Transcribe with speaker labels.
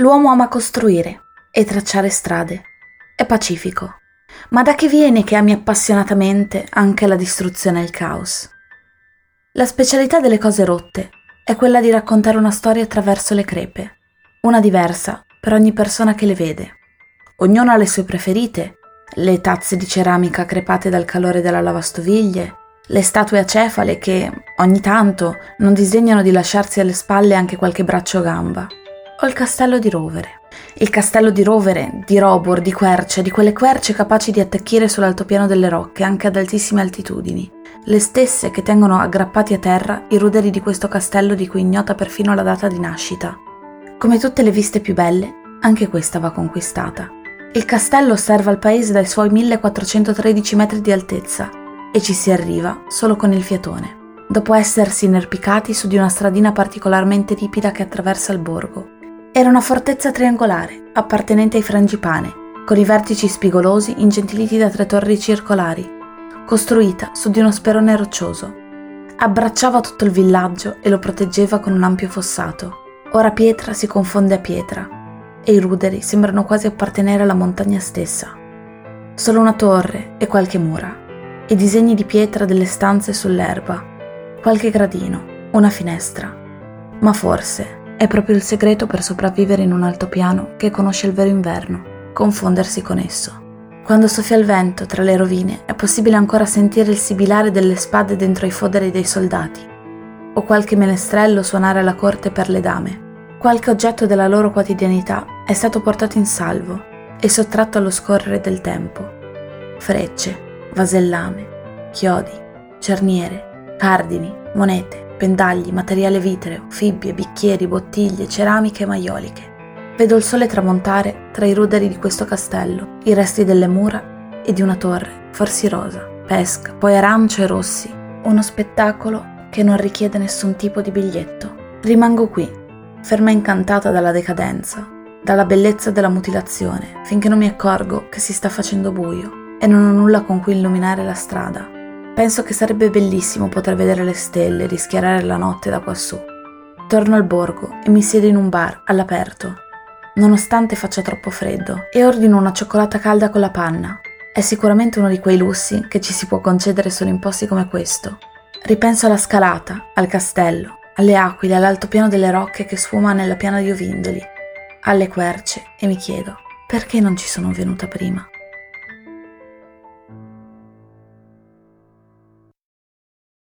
Speaker 1: L'uomo ama costruire e tracciare strade. È pacifico. Ma da che viene che ami appassionatamente anche la distruzione e il caos? La specialità delle cose rotte è quella di raccontare una storia attraverso le crepe, una diversa per ogni persona che le vede. Ognuno ha le sue preferite, le tazze di ceramica crepate dal calore della lavastoviglie, le statue acefale che, ogni tanto, non disegnano di lasciarsi alle spalle anche qualche braccio o gamba, o il castello di rovere. Il castello di rovere, di robor, di querce, di quelle querce capaci di attecchire sull'altopiano delle rocche anche ad altissime altitudini, le stesse che tengono aggrappati a terra i ruderi di questo castello di cui ignota perfino la data di nascita. Come tutte le viste più belle, anche questa va conquistata. Il castello osserva il paese dai suoi 1413 metri di altezza e ci si arriva solo con il fiatone, dopo essersi inerpicati su di una stradina particolarmente ripida che attraversa il borgo. Era una fortezza triangolare, appartenente ai Frangipane, con i vertici spigolosi ingentiliti da tre torri circolari, costruita su di uno sperone roccioso. Abbracciava tutto il villaggio e lo proteggeva con un ampio fossato. Ora pietra si confonde a pietra e i ruderi sembrano quasi appartenere alla montagna stessa. Solo una torre e qualche mura i disegni di pietra delle stanze sull'erba, qualche gradino, una finestra. Ma forse è proprio il segreto per sopravvivere in un altopiano che conosce il vero inverno, confondersi con esso. Quando soffia il vento tra le rovine è possibile ancora sentire il sibilare delle spade dentro i foderi dei soldati, o qualche menestrello suonare alla corte per le dame. Qualche oggetto della loro quotidianità è stato portato in salvo e sottratto allo scorrere del tempo. Frecce, vasellame, chiodi, cerniere, cardini, monete, pendagli, materiale vitreo, fibbie, bicchieri, bottiglie, ceramiche e maioliche. Vedo il sole tramontare tra i ruderi di questo castello, i resti delle mura e di una torre, forsi rosa, pesca, poi arancio e rossi. Uno spettacolo che non richiede nessun tipo di biglietto. Rimango qui, ferma incantata dalla decadenza, dalla bellezza della mutilazione, finché non mi accorgo che si sta facendo buio e non ho nulla con cui illuminare la strada. Penso che sarebbe bellissimo poter vedere le stelle e rischiarare la notte da quassù. Torno al borgo e mi siedo in un bar all'aperto, nonostante faccia troppo freddo, e ordino una cioccolata calda con la panna. È sicuramente uno di quei lussi che ci si può concedere solo in posti come questo. Ripenso alla scalata, al castello, alle aquile, all'altopiano delle rocche che sfuma nella piana di Ovindoli, alle querce e mi chiedo perché non ci sono venuta prima.